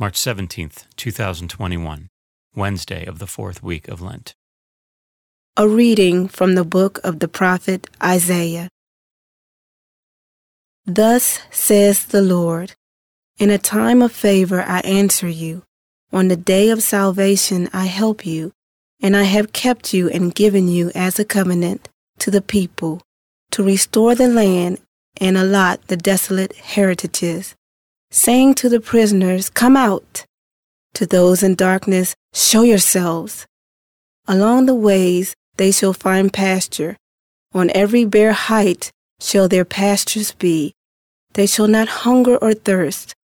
March 17th, 2021, Wednesday of the fourth week of Lent. A reading from the book of the prophet Isaiah. Thus says the Lord In a time of favor I answer you, on the day of salvation I help you, and I have kept you and given you as a covenant to the people, to restore the land and allot the desolate heritages saying to the prisoners, Come out. To those in darkness, show yourselves. Along the ways they shall find pasture. On every bare height shall their pastures be. They shall not hunger or thirst,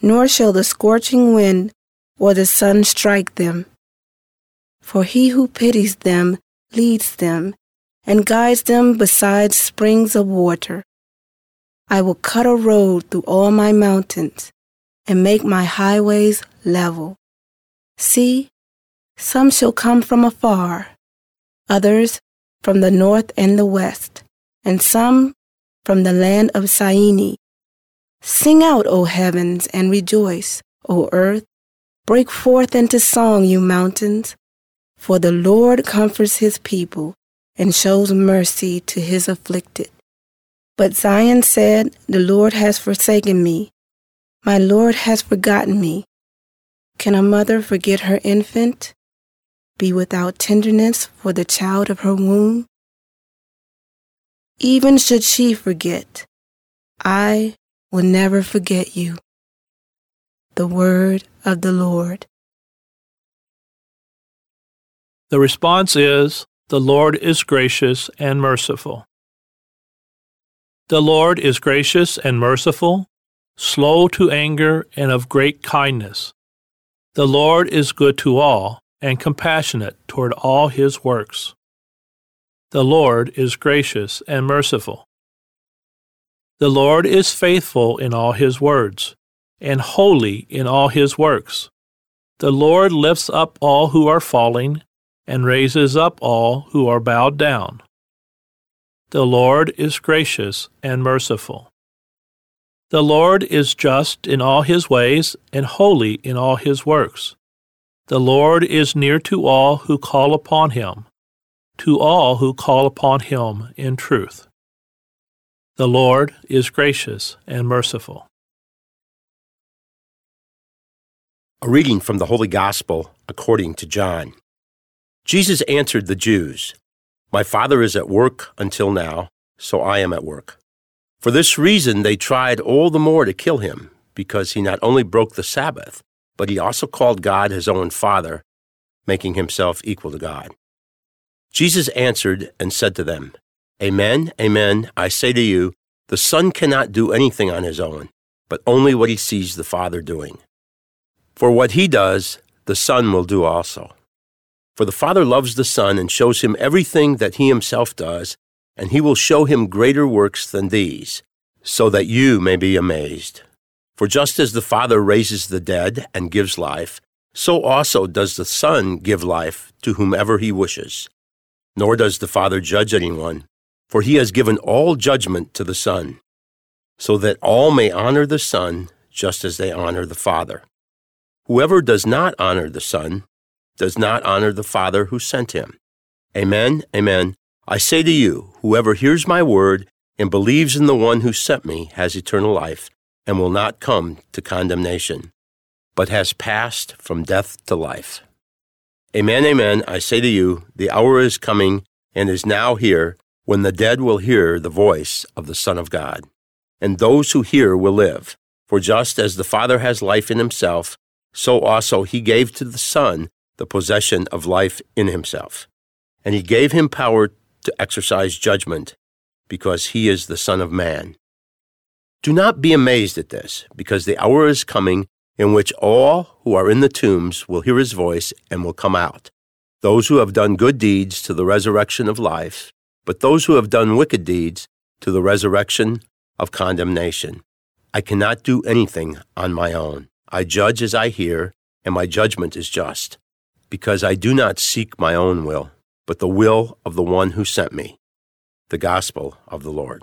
nor shall the scorching wind or the sun strike them. For he who pities them leads them and guides them beside springs of water. I will cut a road through all my mountains and make my highways level. See, some shall come from afar, others from the north and the west, and some from the land of Syene. Sing out, O heavens, and rejoice, O earth. Break forth into song, you mountains, for the Lord comforts his people and shows mercy to his afflicted. But Zion said, The Lord has forsaken me. My Lord has forgotten me. Can a mother forget her infant? Be without tenderness for the child of her womb? Even should she forget, I will never forget you. The word of the Lord. The response is, The Lord is gracious and merciful. The Lord is gracious and merciful, slow to anger, and of great kindness. The Lord is good to all, and compassionate toward all his works. The Lord is gracious and merciful. The Lord is faithful in all his words, and holy in all his works. The Lord lifts up all who are falling, and raises up all who are bowed down. The Lord is gracious and merciful. The Lord is just in all his ways and holy in all his works. The Lord is near to all who call upon him, to all who call upon him in truth. The Lord is gracious and merciful. A reading from the Holy Gospel according to John. Jesus answered the Jews. My Father is at work until now, so I am at work. For this reason, they tried all the more to kill him, because he not only broke the Sabbath, but he also called God his own Father, making himself equal to God. Jesus answered and said to them, Amen, amen, I say to you, the Son cannot do anything on his own, but only what he sees the Father doing. For what he does, the Son will do also. For the Father loves the Son and shows him everything that he himself does, and he will show him greater works than these, so that you may be amazed. For just as the Father raises the dead and gives life, so also does the Son give life to whomever he wishes. Nor does the Father judge anyone, for he has given all judgment to the Son, so that all may honor the Son just as they honor the Father. Whoever does not honor the Son does not honor the Father who sent him. Amen, amen. I say to you, whoever hears my word and believes in the one who sent me has eternal life and will not come to condemnation, but has passed from death to life. Amen, amen. I say to you, the hour is coming and is now here when the dead will hear the voice of the Son of God. And those who hear will live. For just as the Father has life in himself, so also he gave to the Son the possession of life in himself. And he gave him power to exercise judgment, because he is the Son of Man. Do not be amazed at this, because the hour is coming in which all who are in the tombs will hear his voice and will come out. Those who have done good deeds to the resurrection of life, but those who have done wicked deeds to the resurrection of condemnation. I cannot do anything on my own. I judge as I hear, and my judgment is just because I do not seek my own will, but the will of the one who sent me. The Gospel of the Lord.